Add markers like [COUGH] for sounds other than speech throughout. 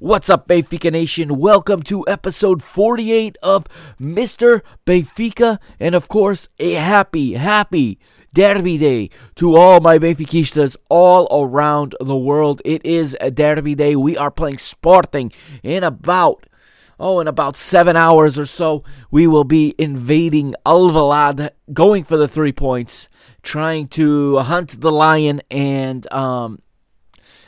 What's up, Benfica Nation? Welcome to episode 48 of Mr. Benfica, and of course, a happy, happy Derby Day to all my Benfiquistas all around the world. It is a Derby Day. We are playing Sporting in about oh, in about seven hours or so, we will be invading Alvalade, going for the three points, trying to hunt the lion, and um,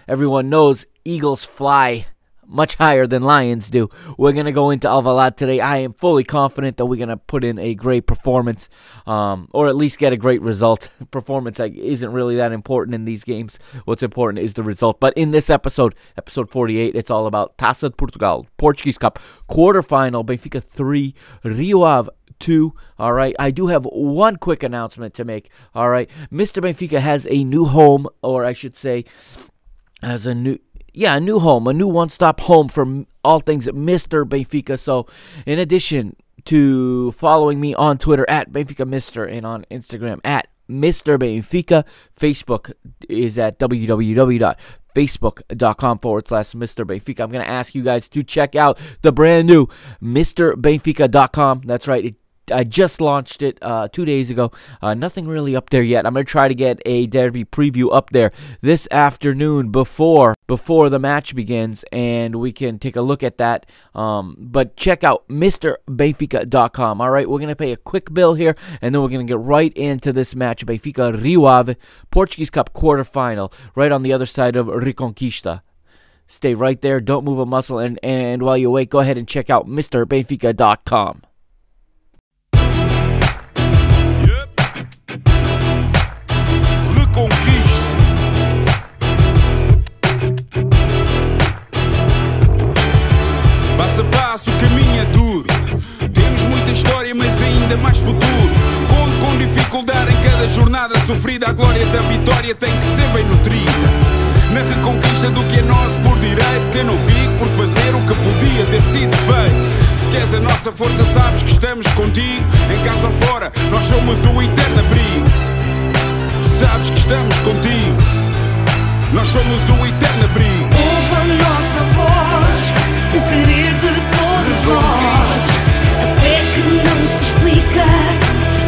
everyone knows eagles fly much higher than Lions do. We're going to go into Alvalade today. I am fully confident that we're going to put in a great performance, um, or at least get a great result. [LAUGHS] performance like, isn't really that important in these games. What's important is the result. But in this episode, episode 48, it's all about Taça de Portugal, Portuguese Cup, quarterfinal, Benfica 3, Rio Ave 2. All right. I do have one quick announcement to make. All right. Mr. Benfica has a new home, or I should say, has a new yeah, a new home, a new one stop home for all things Mr. Benfica. So, in addition to following me on Twitter at Benfica Mister and on Instagram at Mr. Benfica, Facebook is at www.facebook.com forward slash Mr. Benfica. I'm going to ask you guys to check out the brand new MrBenfica.com. That's right, it I just launched it uh, two days ago. Uh, nothing really up there yet. I'm gonna try to get a derby preview up there this afternoon before before the match begins, and we can take a look at that. Um, but check out MrBenfica.com. All right, we're gonna pay a quick bill here, and then we're gonna get right into this match: Benfica Rio Ave Portuguese Cup quarterfinal, right on the other side of Reconquista. Stay right there. Don't move a muscle. And, and while you wait, go ahead and check out MrBenfica.com. sofrida. A glória da vitória tem que ser bem nutrida. Na reconquista do que é nosso por direito, que não fico por fazer o que podia ter sido feito. Se queres a nossa força, sabes que estamos contigo. Em casa ou fora, nós somos o eterno abrigo. Sabes que estamos contigo. Nós somos o eterno abrigo. Ouve a nossa voz, o querer de todos nós. A fé que não se explica.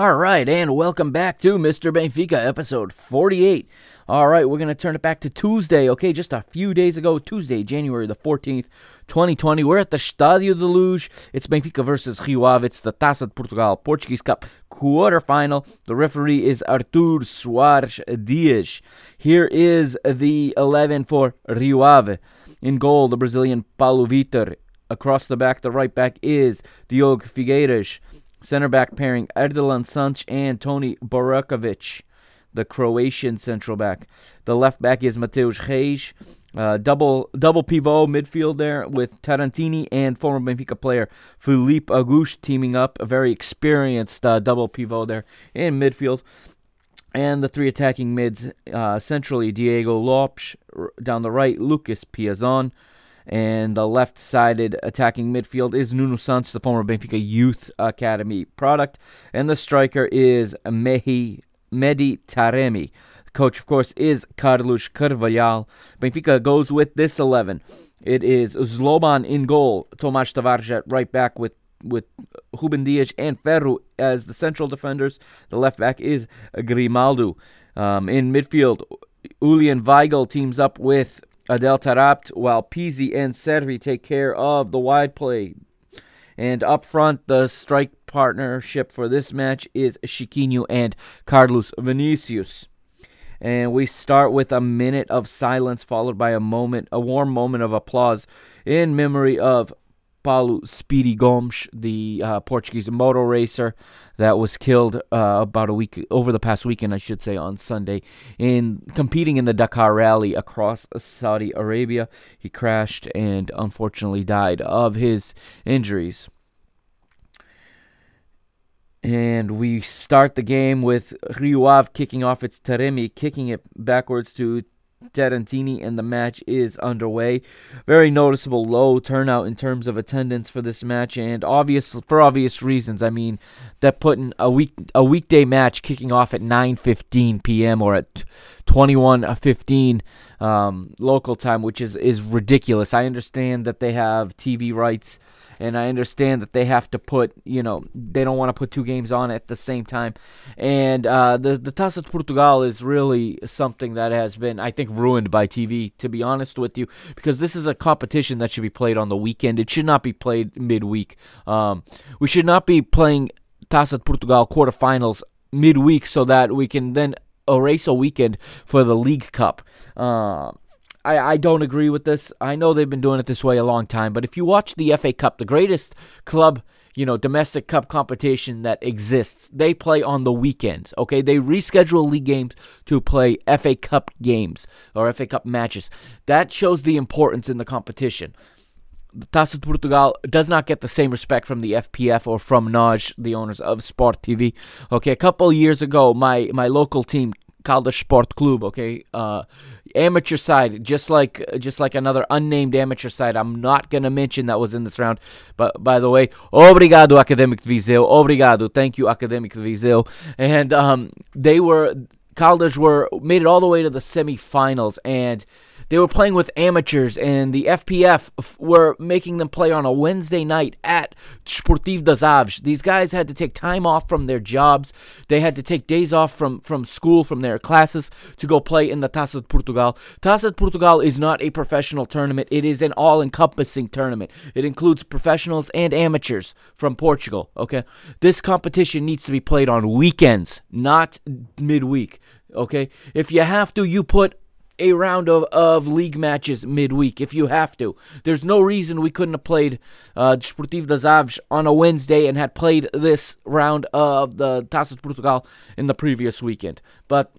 All right, and welcome back to Mr. Benfica, episode 48. All right, we're going to turn it back to Tuesday, okay? Just a few days ago, Tuesday, January the 14th, 2020. We're at the Stadio de Luz. It's Benfica versus Rio Ave. It's the Taça de Portugal Portuguese Cup quarterfinal. The referee is Artur Soares Dias. Here is the 11 for Rio Ave. In goal, the Brazilian Paulo Vitor. Across the back, the right back is Diogo Figueiras. Center back pairing Erdogan Sanch and Toni Borevković. the Croatian central back. The left back is Matheus Reis. Uh, double double pivot midfield there with Tarantini and former Benfica player Filipe Augusto teaming up. A very experienced uh, double pivot there in midfield. And the three attacking mids uh, centrally Diego Lopes, down the right Lucas Piazon, and the left sided attacking midfield is Nuno Santos, the former Benfica Youth Academy product. And the striker is Mehi Mehdi Taremi. The coach, of course, is Carlos Carvalhal. Benfica goes with this 11. It is Zlobin in goal, Tomas Tavares at right back with with Ruben Dias and Ferro as the central defenders. The left back is Grimaldo. Um, in midfield, Julian Weigl teams up with Adel Taarabt, while Pizzi and Cervi take care of the wide play. And up front, the strike partnership for this match is Chiquinho and Carlos Vinicius. And we start with a minute of silence followed by a moment, a warm moment of applause in memory of Paulo Speedy Gomes, the uh, Portuguese motor racer that was killed uh, about a week over the past weekend, I should say, on Sunday in competing in the Dakar Rally across Saudi Arabia. He crashed and unfortunately died of his injuries. And we start the game with Rio Ave kicking off its Taremi, kicking it backwards to Tarantini, and the match is underway. Very noticeable low turnout in terms of attendance for this match, and obvious for obvious reasons. I mean, that putting a week a weekday match kicking off at 9:15 p.m. or at 21:15 um, local time, which is is ridiculous. I understand that they have TV rights and I understand that they have to put, you know, they don't want to put two games on at the same time. And uh, the the Taça de Portugal is really something that has been, I think, ruined by TV. To be honest with you, because this is a competition that should be played on the weekend. It should not be played midweek. Um, we should not be playing Taça de Portugal quarterfinals midweek so that we can then erase a weekend for the League Cup. Uh, I, I don't agree with this. I know they've been doing it this way a long time, but if you watch the FA Cup, the greatest club, you know, domestic cup competition that exists, they play on the weekends. Okay, they reschedule league games to play FA Cup games or FA Cup matches. That shows the importance in the competition. The Taça de Portugal does not get the same respect from the FPF or from NOS, the owners of Sport TV. Okay, a couple years ago, my my local team Caldas Sport Club, okay? Uh, amateur side, just like just like another unnamed amateur side. I'm not gonna mention that was in this round, but by the way, obrigado Academic Viseu, obrigado, thank you Academic Viseu, and um, they were Caldas were made it all the way to the semifinals. And they were playing with amateurs, and the FPF were making them play on a Wednesday night at Sportivo das Aves. These guys had to take time off from their jobs. They had to take days off from, from school, from their classes, to go play in the Taça de Portugal. Taça de Portugal is not a professional tournament. It is an all-encompassing tournament. It includes professionals and amateurs from Portugal. Okay, this competition needs to be played on weekends, not midweek. Okay, if you have to, you put a round of, of league matches midweek if you have to. There's no reason we couldn't have played uh, Desportivo das on a Wednesday and had played this round of the Taça de Portugal in the previous weekend. But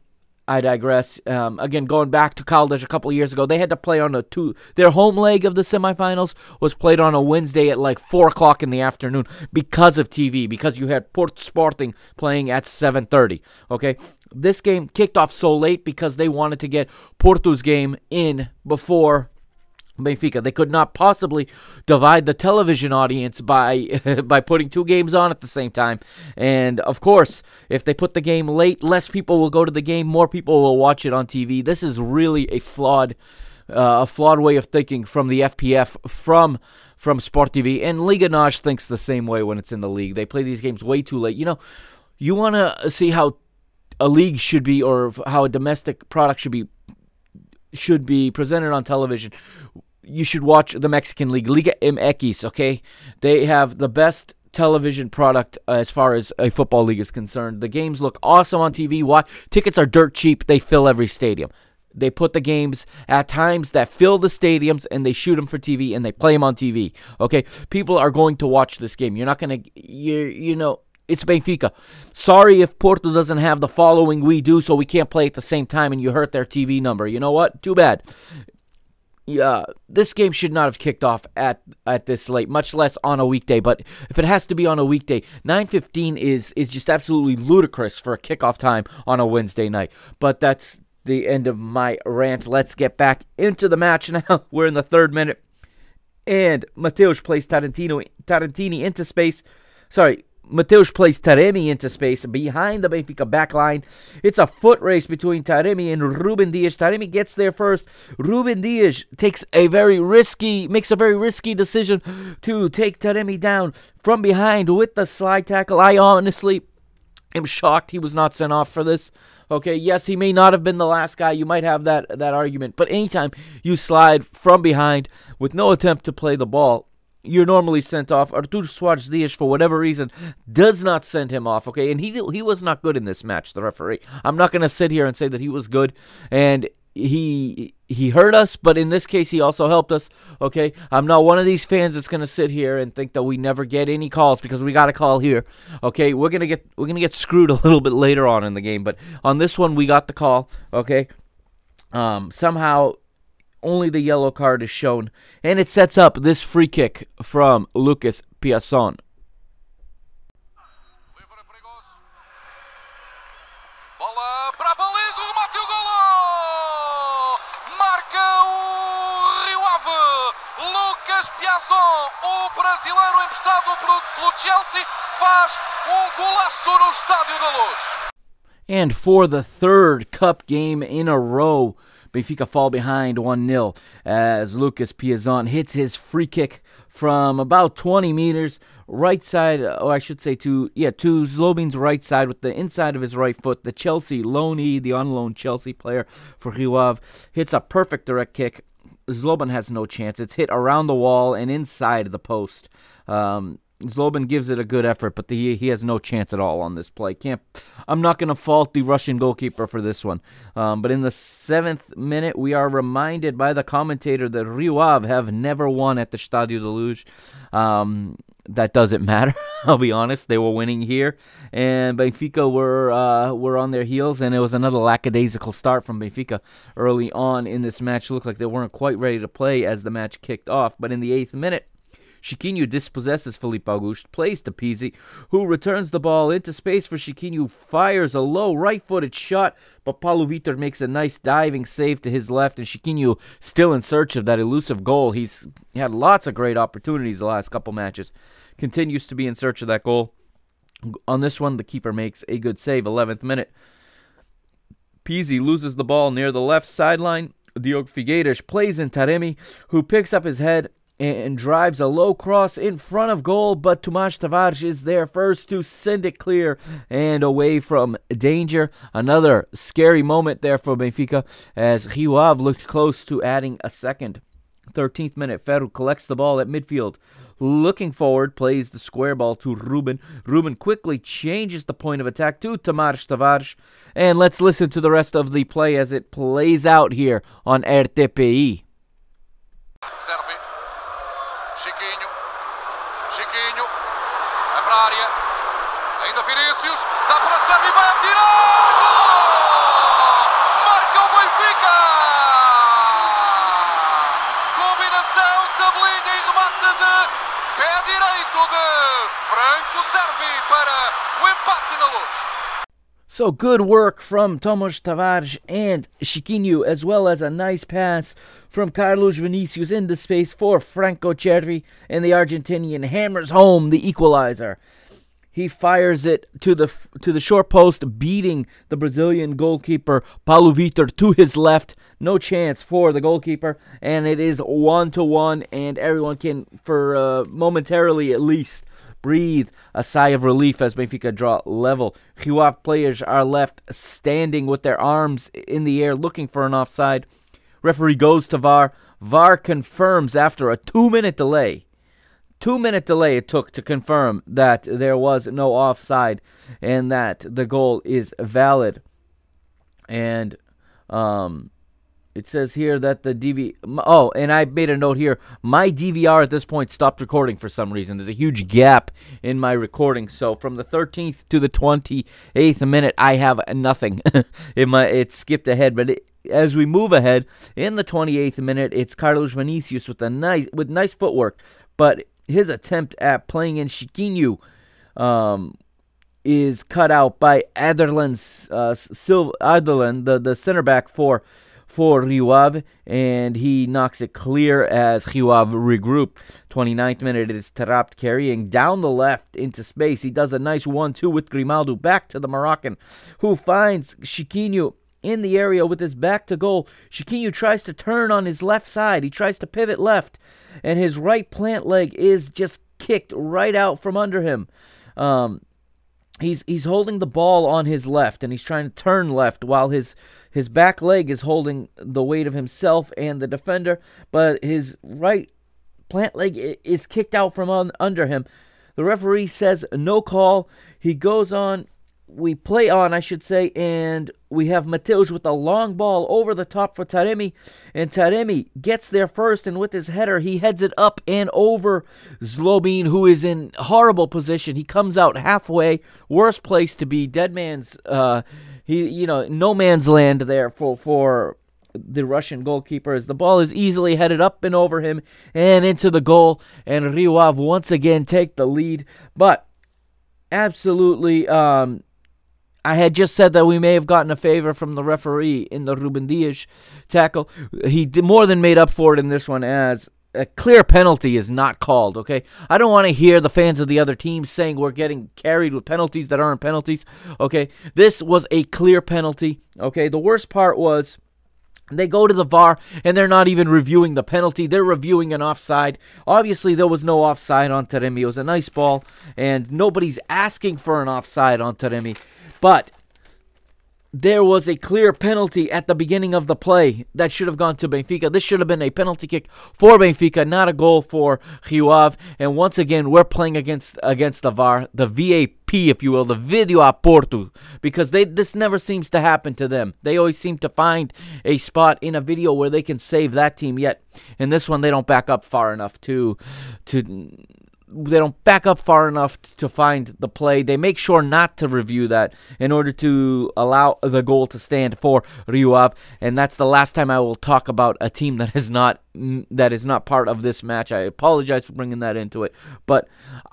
I digress. Um, again, going back to Caldas a couple years ago, they had to play on a two. Their home leg of the semifinals was played on a Wednesday at like four o'clock in the afternoon because of TV. Because you had Port Sporting playing at seven thirty. Okay, this game kicked off so late because they wanted to get Porto's game in before Benfica. They could not possibly divide the television audience by [LAUGHS] by putting two games on at the same time. And of course, if they put the game late, less people will go to the game, more people will watch it on TV. This is really a flawed uh, a flawed way of thinking from the FPF from from Sport TV. And Liga NOS thinks the same way when it's in the league. They play these games way too late. You know, you want to see how a league should be or how a domestic product should be should be presented on television, you should watch the Mexican League, Liga MX, okay? They have the best television product as far as a football league is concerned. The games look awesome on TV. Why? Tickets are dirt cheap. They fill every stadium. They put the games at times that fill the stadiums and they shoot them for TV and they play them on TV. Okay? People are going to watch this game. You're not going to you you know It's Benfica. Sorry if Porto doesn't have the following we do, so we can't play at the same time and you hurt their TV number. You know what? Too bad. Yeah, this game should not have kicked off at at this late, much less on a weekday. But if it has to be on a weekday, 9:15 is is just absolutely ludicrous for a kickoff time on a Wednesday night. But that's the end of my rant. Let's get back into the match now. [LAUGHS] We're in the third minute, and Mateus plays Tarantino Tarantini into space. Sorry, Mateus plays Taremi into space behind the Benfica backline. It's a foot race between Taremi and Ruben Dias. Taremi gets there first. Ruben Dias takes a very risky, makes a very risky decision to take Taremi down from behind with the slide tackle. I honestly am shocked he was not sent off for this. Okay, yes, he may not have been the last guy. You might have that that argument, but anytime you slide from behind with no attempt to play the ball, you're normally sent off. Artur Dias, for whatever reason, does not send him off. Okay, and he he was not good in this match. The referee. I'm not going to sit here and say that he was good, and he he hurt us, but in this case, he also helped us. Okay, I'm not one of these fans that's going to sit here and think that we never get any calls because we got a call here. Okay, we're gonna get we're gonna get screwed a [LAUGHS] little bit later on in the game, but on this one, we got the call. Okay. Um, somehow only the yellow card is shown, and it sets up this free kick from Lucas Piazon. Bola para a baliza, o remate o golo! Marca o Rio Ave. Lucas Piazon, o brasileiro emprestado pelo Chelsea, faz um golaço no Estádio da Luz. And for the third cup game in a row, Benfica fall behind 1 0 as Lucas Piazon hits his free kick from about 20 meters right side, or oh, I should say to yeah to Zlobin's right side with the inside of his right foot. The Chelsea loanee, the on loan Chelsea player for Ave, hits a perfect direct kick. Zlobin has no chance. It's hit around the wall and inside the post. Um, Zlobin gives it a good effort, but the, he has no chance at all on this play. Can't. I'm not going to fault the Russian goalkeeper for this one. Um, but in the seventh minute, we are reminded by the commentator that Rio Ave have never won at the Stadio de Luz. Um, that doesn't [LAUGHS] matter. I'll be honest; they were winning here, and Benfica were uh, were on their heels, and it was another lackadaisical start from Benfica early on in this match. It looked like they weren't quite ready to play as the match kicked off, but in the eighth minute. Chiquinho dispossesses Filipe Augusto, plays to Pizzi, who returns the ball into space for Chiquinho, fires a low right-footed shot, but Paulo Vitor makes a nice diving save to his left, and Chiquinho still in search of that elusive goal. He's had lots of great opportunities the last couple matches, continues to be in search of that goal. On this one, the keeper makes a good save, 11th minute. Pizzi loses the ball near the left sideline. Diogo Figueiras plays in Taremi, who picks up his head and drives a low cross in front of goal, but Tomas Tavares is there first to send it clear and away from danger. Another scary moment there for Benfica as Rio looked close to adding a second. 13th minute, Ferro collects the ball at midfield. Looking forward, plays the square ball to Ruben. Ruben quickly changes the point of attack to Tomas Tavares. And let's listen to the rest of the play as it plays out here on RTPI. Chiquinho. Chiquinho. É para a área. Ainda Vinícius. Dá para Sérgio e vai atirar. Gol! Marca o Benfica! Combinação, tabelinha e remate de pé direito de Franco Cervi para o empate na luz. So good work from Tomas Tavares and Chiquinho, as well as a nice pass from Carlos Vinicius into space for Franco Cervi, and the Argentinian hammers home the equalizer. He fires it to the to the short post, beating the Brazilian goalkeeper Paulo Vitor to his left. No chance for the goalkeeper, and it is one to one, and everyone can, for uh, momentarily at least, breathe a sigh of relief as Benfica draw level. Rio players are left standing with their arms in the air looking for an offside. Referee goes to VAR. VAR confirms after a two minute delay. Two minute delay it took to confirm that there was no offside and that the goal is valid. And um, it says here that the DV. Oh, and I made a note here. My DVR at this point stopped recording for some reason. There's a huge gap in my recording. So from the 13th to the 28th minute, I have nothing. [LAUGHS] it my it skipped ahead, but it, as we move ahead in the 28th minute, it's Carlos Vinicius with a nice with nice footwork, but his attempt at playing in Chiquinho um, is cut out by Aderlan's uh, the the center back for for Rio Ave, and he knocks it clear as Rio Ave regroup. 29th minute, it is Taarabt carrying down the left into space. He does a nice 1 2 with Grimaldo back to the Moroccan, who finds Chiquinho in the area with his back to goal. Chiquinho tries to turn on his left side. He tries to pivot left, and his right plant leg is just kicked right out from under him. Um, he's he's holding the ball on his left, and he's trying to turn left while his his back leg is holding the weight of himself and the defender, but his right plant leg is kicked out from on, under him. The referee says no call. He goes on we play on, I should say, and we have Mateus with a long ball over the top for Taremi, and Taremi gets there first, and with his header, he heads it up and over Zlobin, who is in horrible position. He comes out halfway, worst place to be, dead man's, uh, he, you know, no man's land there for for the Russian goalkeeper as the ball is easily headed up and over him and into the goal, and Rio Ave once again take the lead, but absolutely. Um, I had just said that we may have gotten a favor from the referee in the Ruben Dias tackle. He more than made up for it in this one as a clear penalty is not called, okay? I don't want to hear the fans of the other teams saying we're getting carried with penalties that aren't penalties, okay? This was a clear penalty, okay? The worst part was they go to the VAR and they're not even reviewing the penalty. They're reviewing an offside. Obviously, there was no offside on Taremi. It was a nice ball, and nobody's asking for an offside on Taremi. But there was a clear penalty at the beginning of the play that should have gone to Benfica. This should have been a penalty kick for Benfica, not a goal for Rio And once again, we're playing against against the VAR, the VAP, if you will, the Video Aporto, because they this never seems to happen to them. They always seem to find a spot in a video where they can save that team. Yet in this one, they don't back up far enough to to they don't back up far enough to find the play. They make sure not to review that in order to allow the goal to stand for Ave. And that's the last time I will talk about a team that is not that is not part of this match. I apologize for bringing that into it, but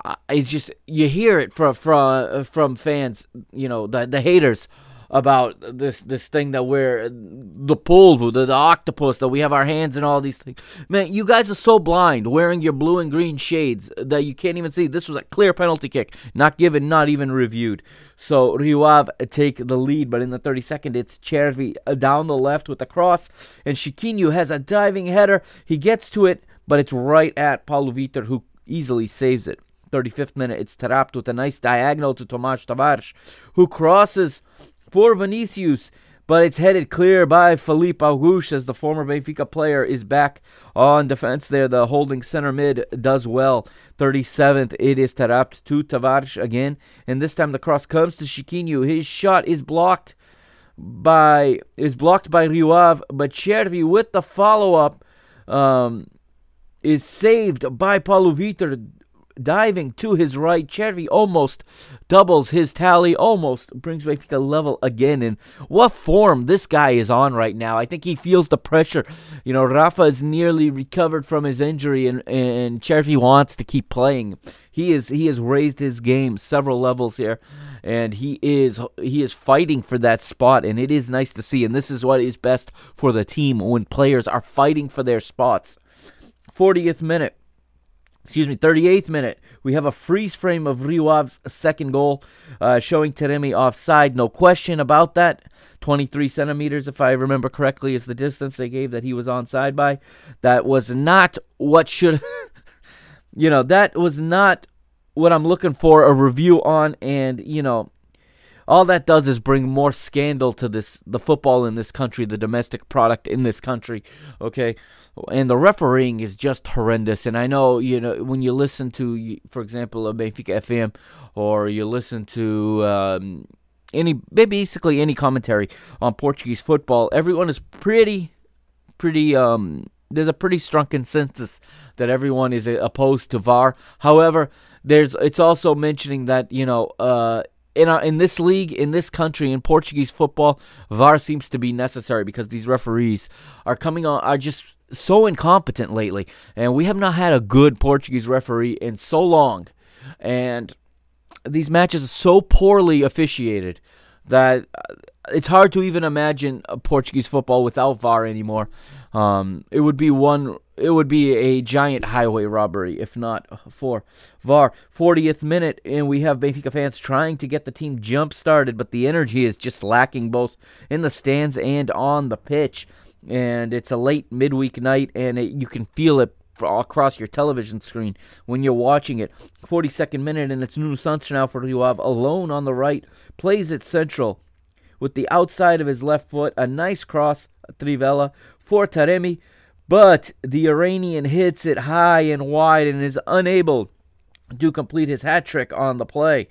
uh, it's just you hear it from from from fans, you know, the the haters about this this thing that we're the polvo, the, the octopus, that we have our hands in all these things. Man, you guys are so blind wearing your blue and green shades that you can't even see. This was a clear penalty kick, not given, not even reviewed. So Rio take the lead, but in the 32nd, it's Cervi down the left with the cross, and Chiquinho has a diving header. He gets to it, but it's right at Paulo Vitor, who easily saves it. 35th minute, it's Taarabt with a nice diagonal to Tomas Tavares, who crosses for Vinicius, but it's headed clear by Filipe Augusto as the former Benfica player is back on defense there. The holding center mid does well. 37th, it is Taarabt to Tavares again, and this time the cross comes to Chiquinho. His shot is blocked by is blocked by Rio Ave, but Cervi with the follow up um, is saved by Paulo Vitor diving to his right. Cervi almost doubles his tally, almost brings Benfica level again. And what form this guy is on right now. I think he feels the pressure. You know, Rafa is nearly recovered from his injury, and, and Cervi wants to keep playing. He is he has raised his game several levels here and he is he is fighting for that spot and it is nice to see and this is what is best for the team when players are fighting for their spots 40th minute excuse me, 38th minute, we have a freeze frame of Rio Ave's second goal, uh, showing Taremi offside. No question about that. 23 centimeters, if I remember correctly, is the distance they gave that he was onside by. That was not what should, [LAUGHS] you know, that was not what I'm looking for a review on. And, you know, all that does is bring more scandal to this the football in this country, the domestic product in this country. Okay, and the refereeing is just horrendous. And I know you know when you listen to, for example, a Benfica FM, or you listen to. Um, any basically any commentary on Portuguese football, everyone is pretty pretty um there's a pretty strong consensus that everyone is uh, opposed to VAR. However, there's it's also mentioning that you know uh, in our, in this league in this country in Portuguese football, VAR seems to be necessary because these referees are coming on are just so incompetent lately, and we have not had a good Portuguese referee in so long, and these matches are so poorly officiated that uh, it's hard to even imagine Portuguese football without VAR anymore. Um, it would be one. It would be a giant highway robbery if not for VAR. 40th minute, and we have Benfica fans trying to get the team jump started, but the energy is just lacking both in the stands and on the pitch. And it's a late midweek night, and it, you can feel it across your television screen when you're watching it. 42nd minute, and it's Nuno Santos now for Rio alone on the right, plays it central with the outside of his left foot. A nice cross, Trivela, for Taremi, but the Iranian hits it high and wide and is unable to complete his hat trick on the play.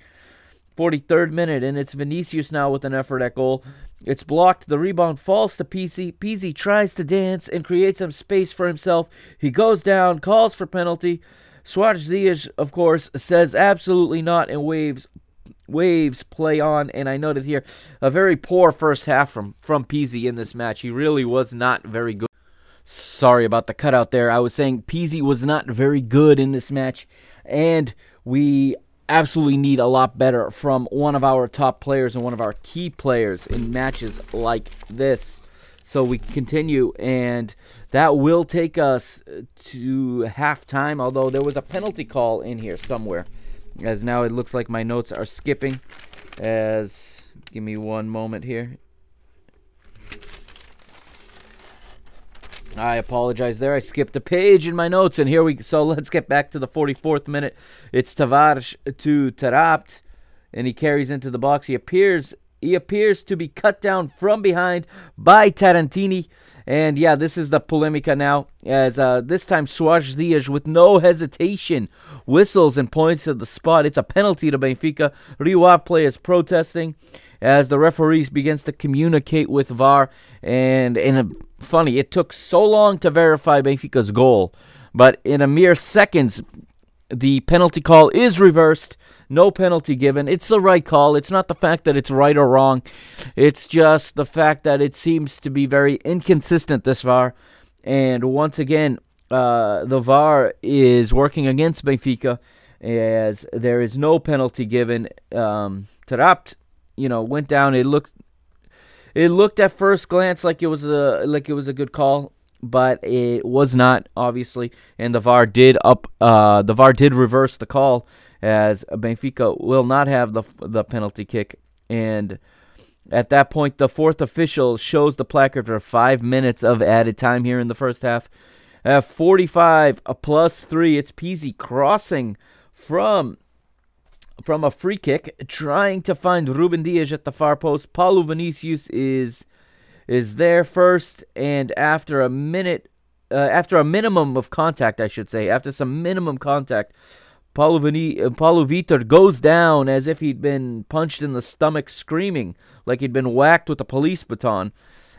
43rd minute, and it's Vinicius now with an effort at goal. It's blocked. The rebound falls to Pizzi. Pizzi tries to dance and create some space for himself. He goes down, calls for penalty. Soares Dias, of course, says absolutely not and waves waves play on. And I noted here a very poor first half from from Pizzi in this match. He really was not very good. Sorry about the cutout there. I was saying Pizzi was not very good in this match, and we absolutely need a lot better from one of our top players and one of our key players in matches like this. So we continue, and that will take us to halftime. Although there was a penalty call in here somewhere, as now it looks like my notes are skipping. As give me one moment here. I apologize there. I skipped a page in my notes, and here we. So [LAUGHS] let's get back to the 44th minute. It's Tavares to Taarabt, and he carries into the box. He appears. He appears to be cut down from behind by Tarantini. And yeah, this is the polemica now, as uh, this time Soares Dias, with no hesitation, whistles and points to the spot. It's a penalty to Benfica. Rio players protesting as the referees begins to communicate with VAR. And in a funny, it took so long to verify Benfica's goal, but in a mere seconds, the penalty call is reversed. No penalty given. It's the right call. It's not the fact that it's right or wrong. It's just the fact that it seems to be very inconsistent this far. And once again, uh, the VAR is working against Benfica as there is no penalty given. Um, Taarabt, you know, went down. It looked it looked at first glance like it was a like it was a good call, but it was not obviously. And the VAR did up uh, the VAR did reverse the call as Benfica will not have the the penalty kick and. At that point, the fourth official shows the placard for five minutes of added time here in the first half. At 45 a plus three, it's Pizzi crossing from from a free kick, trying to find Ruben Dias at the far post. Paulo Vinicius is is there first, and after a minute, uh, after a minimum of contact, I should say, after some minimum contact, Paulo, Vini- uh, Paulo Vitor goes down as if he'd been punched in the stomach, screaming like he'd been whacked with a police baton.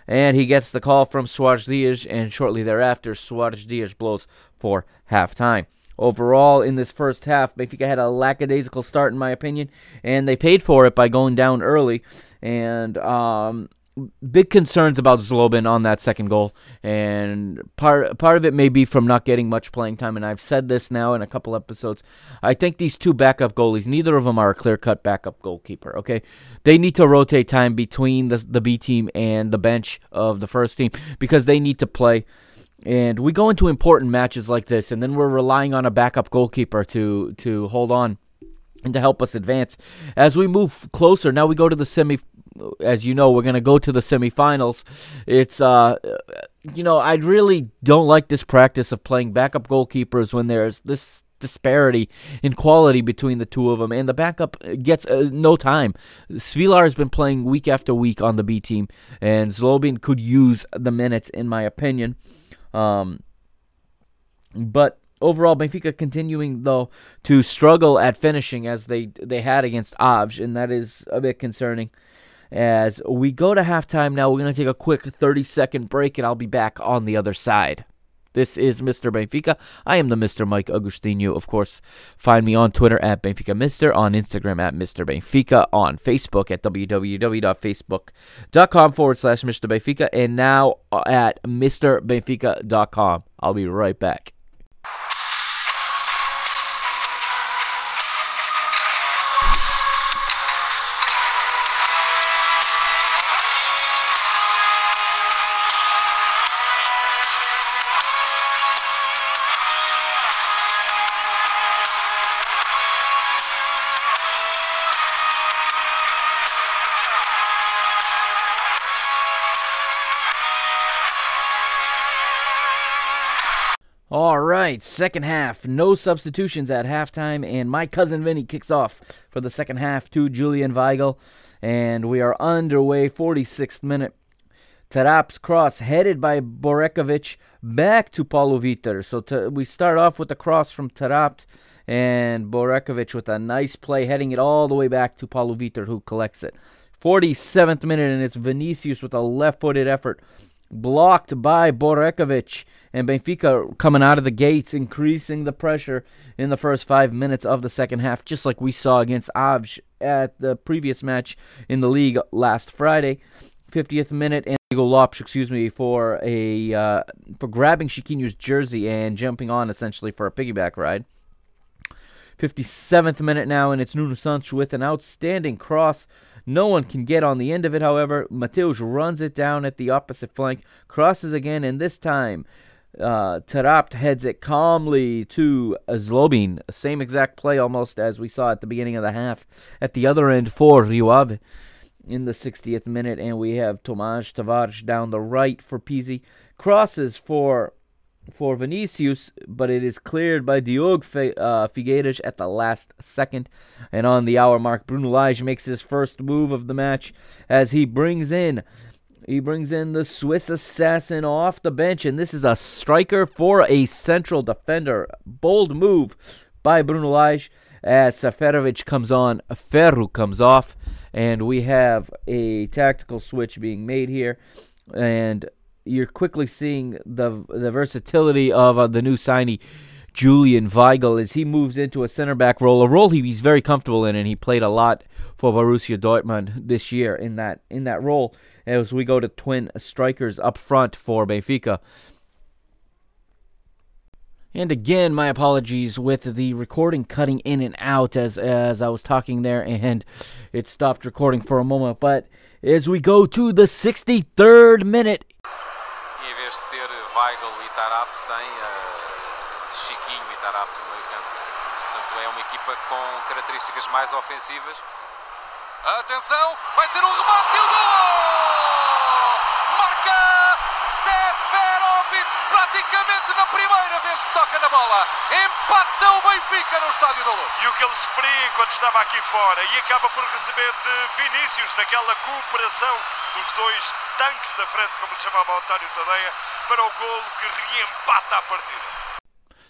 And he gets the call from Soares Dias, and shortly thereafter, Soares Dias blows for halftime. Overall, in this first half, Benfica had a lackadaisical start, in my opinion, and they paid for it by going down early. And um, big concerns about Zlobin on that second goal, and part part of it may be from not getting much playing time. And I've said this now in a couple episodes. I think these two backup goalies, neither of them are a clear cut backup goalkeeper. Okay, they need to rotate time between the the B team and the bench of the first team because they need to play. And we go into important matches like this, and then we're relying on a backup goalkeeper to to hold on and to help us advance. As we move closer, now we go to the semi. As you know, we're gonna go to the semifinals. It's uh, you know, I really don't like this practice of playing backup goalkeepers when there's this disparity in quality between the two of them, and the backup gets uh, no time. Svilar has been playing week after week on the B team, and Zlobin could use the minutes, in my opinion. Um, but overall, Benfica continuing though to struggle at finishing as they they had against Aves, and that is a bit concerning. As we go to halftime now, we're going to take a quick 30 second break and I'll be back on the other side. This is Mr. Benfica. I am the Mr. Mike Agustino. Of course, find me on Twitter at Benfica Mister, on Instagram at Mr. Benfica, on Facebook at www.facebook.com forward slash Mr. Benfica, and now at MrBenfica.com. I'll be right back. Right, second half. No substitutions at halftime, and my cousin Vinny kicks off for the second half to Julian Weigl, and we are underway. 46th minute. Taarabt's cross headed by Borevković back to Paulo Vitor. So to, we start off with the cross from Tarap and Borevković with a nice play heading it all the way back to Paulo Vitor who collects it. 47th minute and it's Vinicius with a left-footed effort blocked by Borevković and Benfica coming out of the gates, increasing the pressure in the first five minutes of the second half, just like we saw against Aves at the previous match in the league last Friday. 50th minute, and Diego Lopes, excuse me, for a uh, for grabbing Chiquinho's jersey and jumping on essentially for a piggyback ride. 57th minute now, and it's Nuno Santos with an outstanding cross no one can get on the end of it, however. Mateus runs it down at the opposite flank, crosses again, and this time uh, Taarabt heads it calmly to Zlobin. Same exact play almost as we saw at the beginning of the half at the other end for Rio Ave in the 60th minute. And we have Tomas Tavares down the right for Pizzi. Crosses for for Vinicius, but it is cleared by Diogo uh, Figueiredo at the last second. And on the hour mark, Bruno Lage makes his first move of the match as he brings in he brings in the Swiss assassin off the bench, and this is a striker for a central defender. Bold move by Bruno Lage as Seferovic comes on, Ferro comes off, and we have a tactical switch being made here. And you're quickly seeing the the versatility of uh, the new signee Julian Weigl as he moves into a center back role, a role he, he's very comfortable in, and he played a lot for Borussia Dortmund this year in that in that role. As we go to twin strikers up front for Benfica. And again, my apologies with the recording cutting in and out as as I was talking there, and it stopped recording for a moment. But as we go to the 63rd minute, Weigl e Tarapte tem uh, Chiquinho e Tarapte no meio campo. Portanto, é uma equipa com características mais ofensivas. Atenção, vai ser um remate e o gol! Bola. Empata o Benfica no Estádio da Luz. E o que ele sofria enquanto estava aqui fora e acaba por receber de Vinícius naquela cooperação dos dois tanques da frente, como lhe chamava António Tadeia, para o golo que reempata a partida.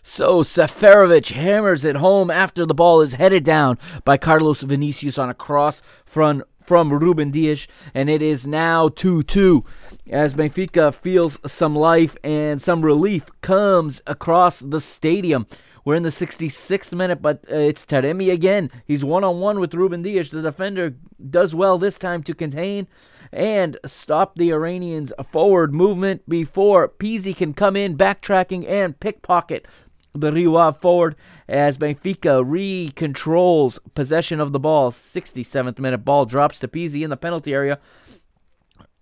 So Seferovic hammers it home after the ball is headed down by Carlos Vinicius on a cross from from Ruben Dias, and it is now 2-2 as Benfica feels some life and some relief comes across the stadium. We're in the 66th minute, but uh, it's Taremi again. He's one on one with Ruben Dias. The defender does well this time to contain and stop the Iranians' forward movement before Pizzi can come in, backtracking and pickpocket the Rio forward as Benfica re-controls possession of the ball. 67th minute ball drops to Pizzi in the penalty area.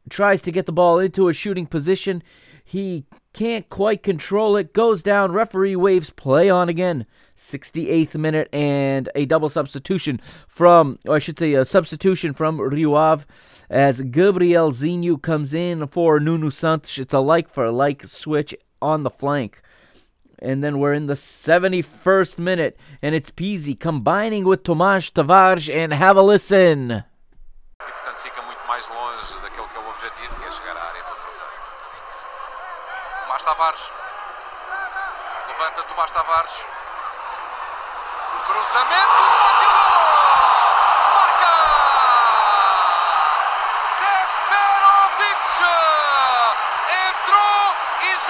Tries to get the ball into a shooting position. He can't quite control it. Goes down. Referee waves play on again. 68th minute and a double substitution from, or I should say, a substitution from Rio Ave as Gabrielzinho comes in for Nuno Santos. It's a like for like switch on the flank. And then we're in the 71st minute, and it's Pizzi combining with Tomas Tavares, and have a listen. Tavares. Levanta Tomás Tavares. Cruzamento.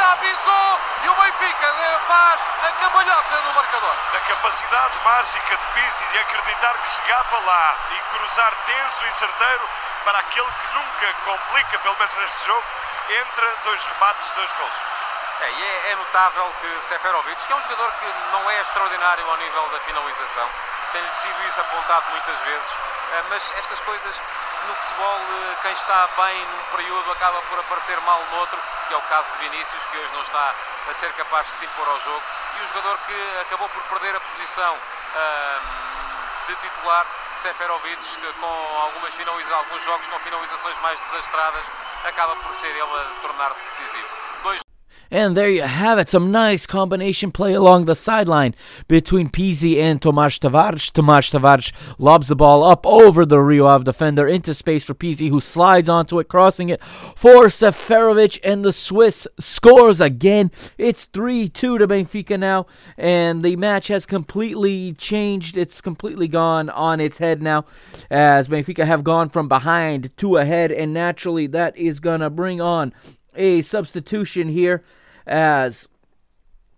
E! Marca! avisou e o Benfica faz a cambalhota no marcador. Na capacidade mágica de Pizzi de acreditar que chegava lá e cruzar tenso e certeiro para aquele que nunca complica, pelo menos neste jogo, entre dois remates, dois gols. É, e é, é notável que Seferovic, que é um jogador que não é extraordinário ao nível da finalização, tem-lhe sido isso apontado muitas vezes, eh, mas estas coisas no futebol, eh, quem está bem num período acaba por aparecer mal no outro, que é o caso de Vinícius, que hoje não está a ser capaz de se impor ao jogo, e o jogador que acabou por perder a posição de titular, Seferovic, que com algumas finaliza alguns jogos com finalizações mais desastradas, acaba por ser ele a tornar-se decisivo. Dois And there you have it, some nice combination play along the sideline between Pizzi and Tomás Tavares. Tomás Tavares lobs the ball up over the Rio Ave defender into space for Pizzi, who slides onto it, crossing it for Seferovic, and the Swiss scores again. It's 3 2 to Benfica now, and the match has completely changed. It's completely gone on its head now, as Benfica have gone from behind to ahead, and naturally that is going to bring on a substitution here as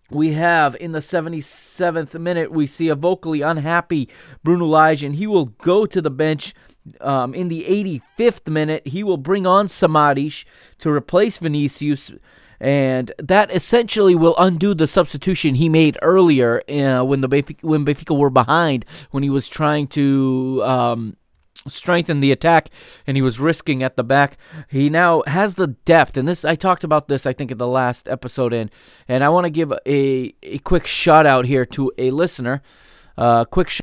we have in the 77th minute, we see a vocally unhappy Bruno Lage, and he will go to the bench. Um, in the 85th minute, he will bring on Samaris to replace Vinicius, and that essentially will undo the substitution he made earlier uh, when the Benfica, when Benfica were behind when he was trying to um, strengthen the attack and he was risking at the back. He now has the depth and this I talked about this I think in the last episode in and I want to give a a quick shout out here to a listener. Uh quick sh-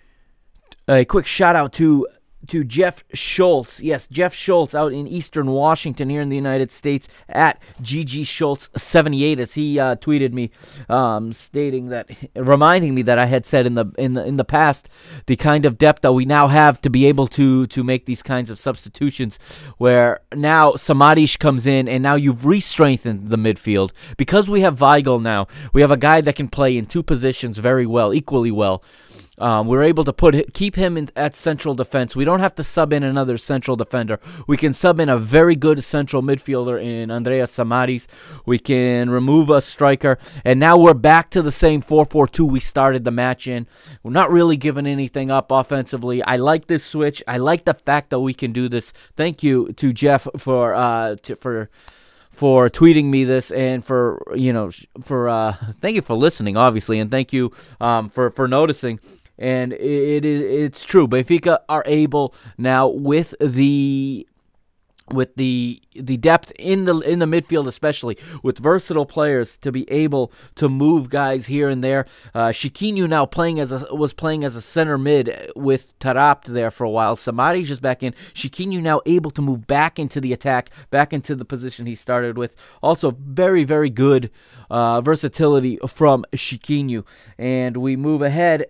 a quick shout out to to Jeff Schultz. Yes, Jeff Schultz out in Eastern Washington here in the United States at GG Schultz 78 as he uh, tweeted me um, stating that reminding me that I had said in the in the in the past the kind of depth that we now have to be able to to make these kinds of substitutions where now Samaris comes in and now you've re-strengthened the midfield because we have Weigl now. We have a guy that can play in two positions very well, equally well. Um, we're able to put keep him in, at central defense. We don't have to sub in another central defender. We can sub in a very good central midfielder in Andreas Samaris. We can remove a striker, and now we're back to the same 4-4-2 we started the match in. We're not really giving anything up offensively. I like this switch. I like the fact that we can do this. Thank you to Jeff for uh, to, for for tweeting me this and for you know for uh, thank you for listening obviously and thank you um, for for noticing and it is it's true. Benfica are able now with the with the the depth in the in the midfield, especially with versatile players to be able to move guys here and there. Uh, Chiquinho now playing as a was playing as a center mid with Taarabt there for a while. Samari just back in. Chiquinho now able to move back into the attack, back into the position he started with. Also, very very good uh, versatility from Chiquinho. And we move ahead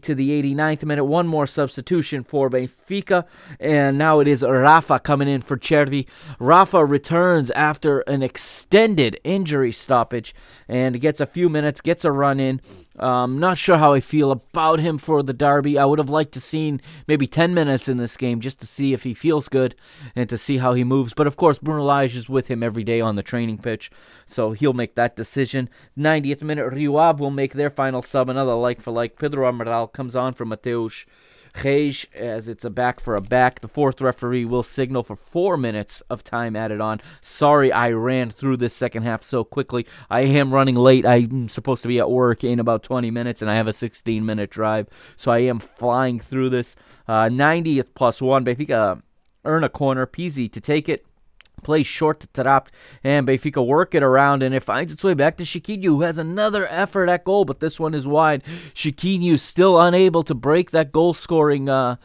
to the 89th minute. One more substitution for Benfica, and now it is Rafa coming in for Cervi. Rafa returns after an extended injury stoppage and gets a few minutes, gets a run in. Um, not sure how I feel about him for the derby. I would have liked to seen maybe 10 minutes in this game just to see if he feels good and to see how he moves. But of course, Bruno Lage is with him every day on the training pitch, so he'll make that decision. 90th minute, Rio will make their final sub, another like for like. Pedro Amaral comes on for Matheus Reis as it's a back for a back. The fourth referee will signal for four minutes of time added on. Sorry I ran through this second half so quickly. I am running late. I'm supposed to be at work in about 20 minutes, and I have a 16 minute drive, so I am flying through this. Uh, 90th plus one. Benfica earn a corner. Pizzi to take it. Plays short to Taarabt, and Benfica work it around, and it finds its way back to Chiquinho, who has another effort at goal, but this one is wide. Chiquinho still unable to break that goal scoring uh,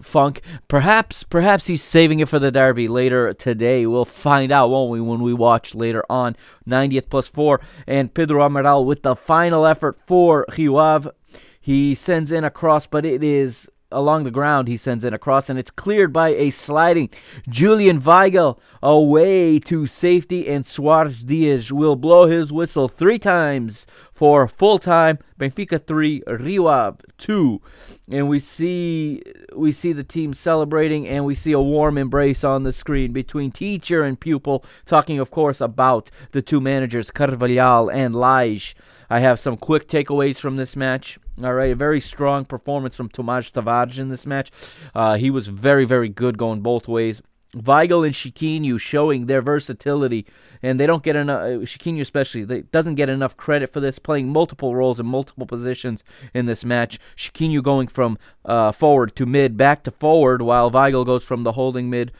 funk. Perhaps, perhaps he's saving it for the derby later today. We'll find out, won't we, when we watch later on. 90th plus four, and Pedro Amaral with the final effort for Rio He sends in a cross, but it is along the ground. He sends in a cross, and it's cleared by a sliding Julian Weigl away to safety, and Soares Dias will blow his whistle three times for full time. Benfica 3, Rio Ave 2. and we see we see the team celebrating and we see a warm embrace on the screen between teacher and pupil talking of course about the two managers Carvalhal and Lage. I have some quick takeaways from this match. All right, a very strong performance from Tomas Tavares in this match. Uh, he was very, very good going both ways. Weigl and Chiquinho showing their versatility, and they don't get enough. Uh, Chiquinho especially, they doesn't get enough credit for this, playing multiple roles in multiple positions in this match. Chiquinho going from uh, forward to mid, back to forward, while Weigl goes from the holding mid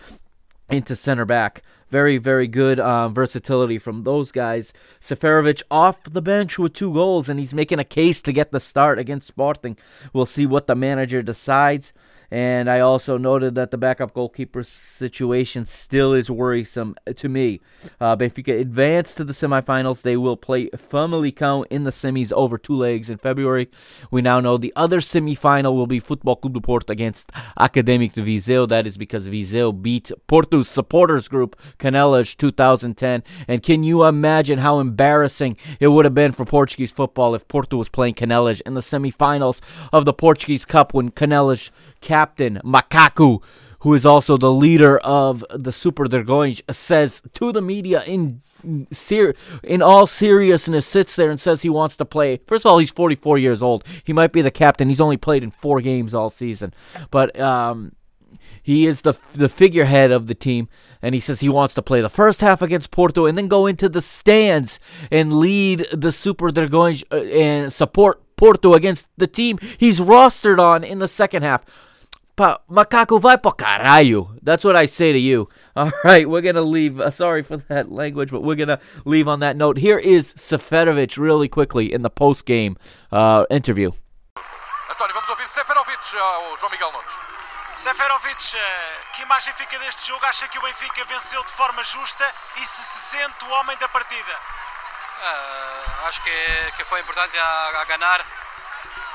into center back. Very, very good um, versatility from those guys. Seferovic off the bench with two goals, and he's making a case to get the start against Sporting. We'll see what the manager decides. And I also noted that the backup goalkeeper situation still is worrisome to me. Uh, Benfica advance to the semifinals. They will play Famalicão in the semis over two legs in February. We now know the other semifinal will be Football Club do Porto against Académico de Viseu. That is because Viseu beat Porto's supporters group Canelas 2010. And can you imagine how embarrassing it would have been for Portuguese football if Porto was playing Canelas in the semifinals of the Portuguese Cup when Canelas captain Macaco, who is also the leader of the Super Dragões, says to the media in ser- in all seriousness sits there and says he wants to play. First of all, he's 44 years old. He might be the captain. He's only played in four games all season, but um, he is the the figurehead of the team, and he says he wants to play the first half against Porto and then go into the stands and lead the Super Dragões uh, and support Porto against the team he's rostered on in the second half. Pa, macaco vai pro caralho. That's what I say to you. [LAUGHS] All right, we're going to leave. Uh, sorry for that language, but we're going to leave on that note. Here is Seferovic really quickly in the post game uh, interview. António, vamos ouvir Seferovic ao João Miguel Nunes. Seferovic, eh, que imagem fica deste jogo? Acha que o Benfica venceu de forma justa e se se sente o homem da partida? Eh, acho que, que foi importante a, a ganhar.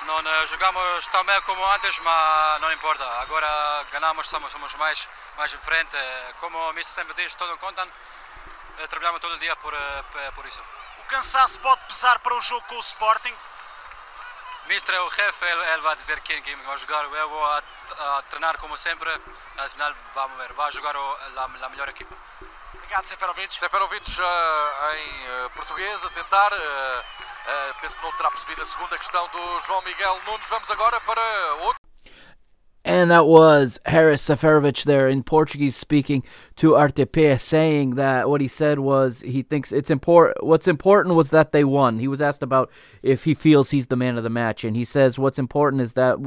Não eh, jogamos tão bem como antes, mas não importa. Agora ganhamos, somos, somos mais, mais em frente. Eh, Como o Mister sempre diz, todos contam. Eh, Trabalhamos todo o dia por, eh, por isso. O cansaço pode pesar para o jogo com o Sporting? Mister é o chefe, ele, ele vai dizer quem, quem vai jogar. Eu vou a, a treinar como sempre. Afinal, vamos ver. Vai jogar o, a, a melhor equipa. Obrigado, Seferovic. Seferovic eh, em eh, português a tentar. eh, eh, penso que não terá percebido a segunda questão do João Miguel Nunes. Vamos agora para outro. And that was Haris Seferovic there in Portuguese speaking to RTP, saying that what he said was he thinks it's important. What's important was that they won. He was asked about if he feels he's the man of the match, and he says what's important is that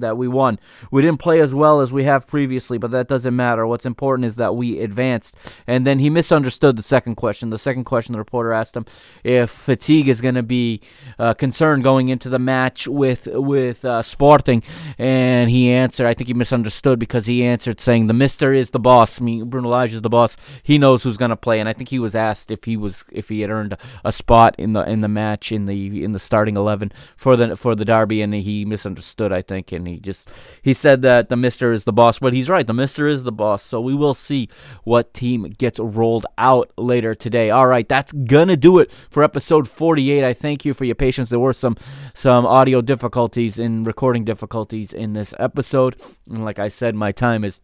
that we won. We didn't play as well as we have previously, but that doesn't matter. What's important is that we advanced. And then he misunderstood the second question. The second question the reporter asked him if fatigue is going to be uh, concerned going into the match with with uh, Sporting, and he answered. I think he misunderstood because he answered saying the Mister is the boss. I mean, Bruno Lage is the boss. He knows who's going to play, and I think he was asked if he was if he had earned a spot in the in the match in the in the starting eleven for the for the derby, and he misunderstood. I think, and he just he said that the Mister is the boss, but he's right. The Mister is the boss. So we will see what team gets rolled out later today. All right, that's gonna do it for episode 48. I thank you for your patience. There were some some audio difficulties and recording difficulties in this episode, and like I said, my time is.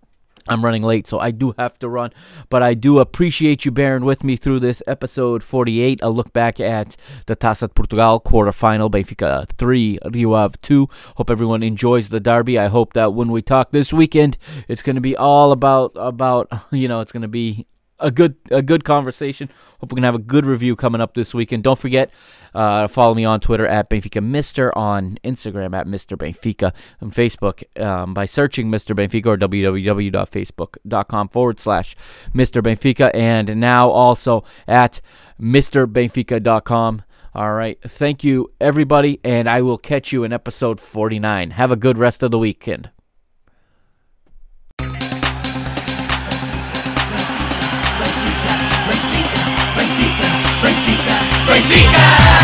I'm running late, so I do have to run. But I do appreciate you bearing with me through this episode 48. A look back at the Taça de Portugal quarterfinal, Benfica 3, Rio Ave 2. Hope everyone enjoys the derby. I hope that when we talk this weekend, it's going to be all about, about you know, it's going to be a good a good conversation. Hope we can have a good review coming up this weekend. Don't forget, uh, follow me on Twitter at Benfica Mister, on Instagram at Mister Benfica, on Facebook um, by searching Mister Benfica or www.facebook.com forward slash Mister Benfica, and now also at MrBenfica.com. All right, thank you everybody, and I will catch you in episode forty nine. Have a good rest of the weekend. música.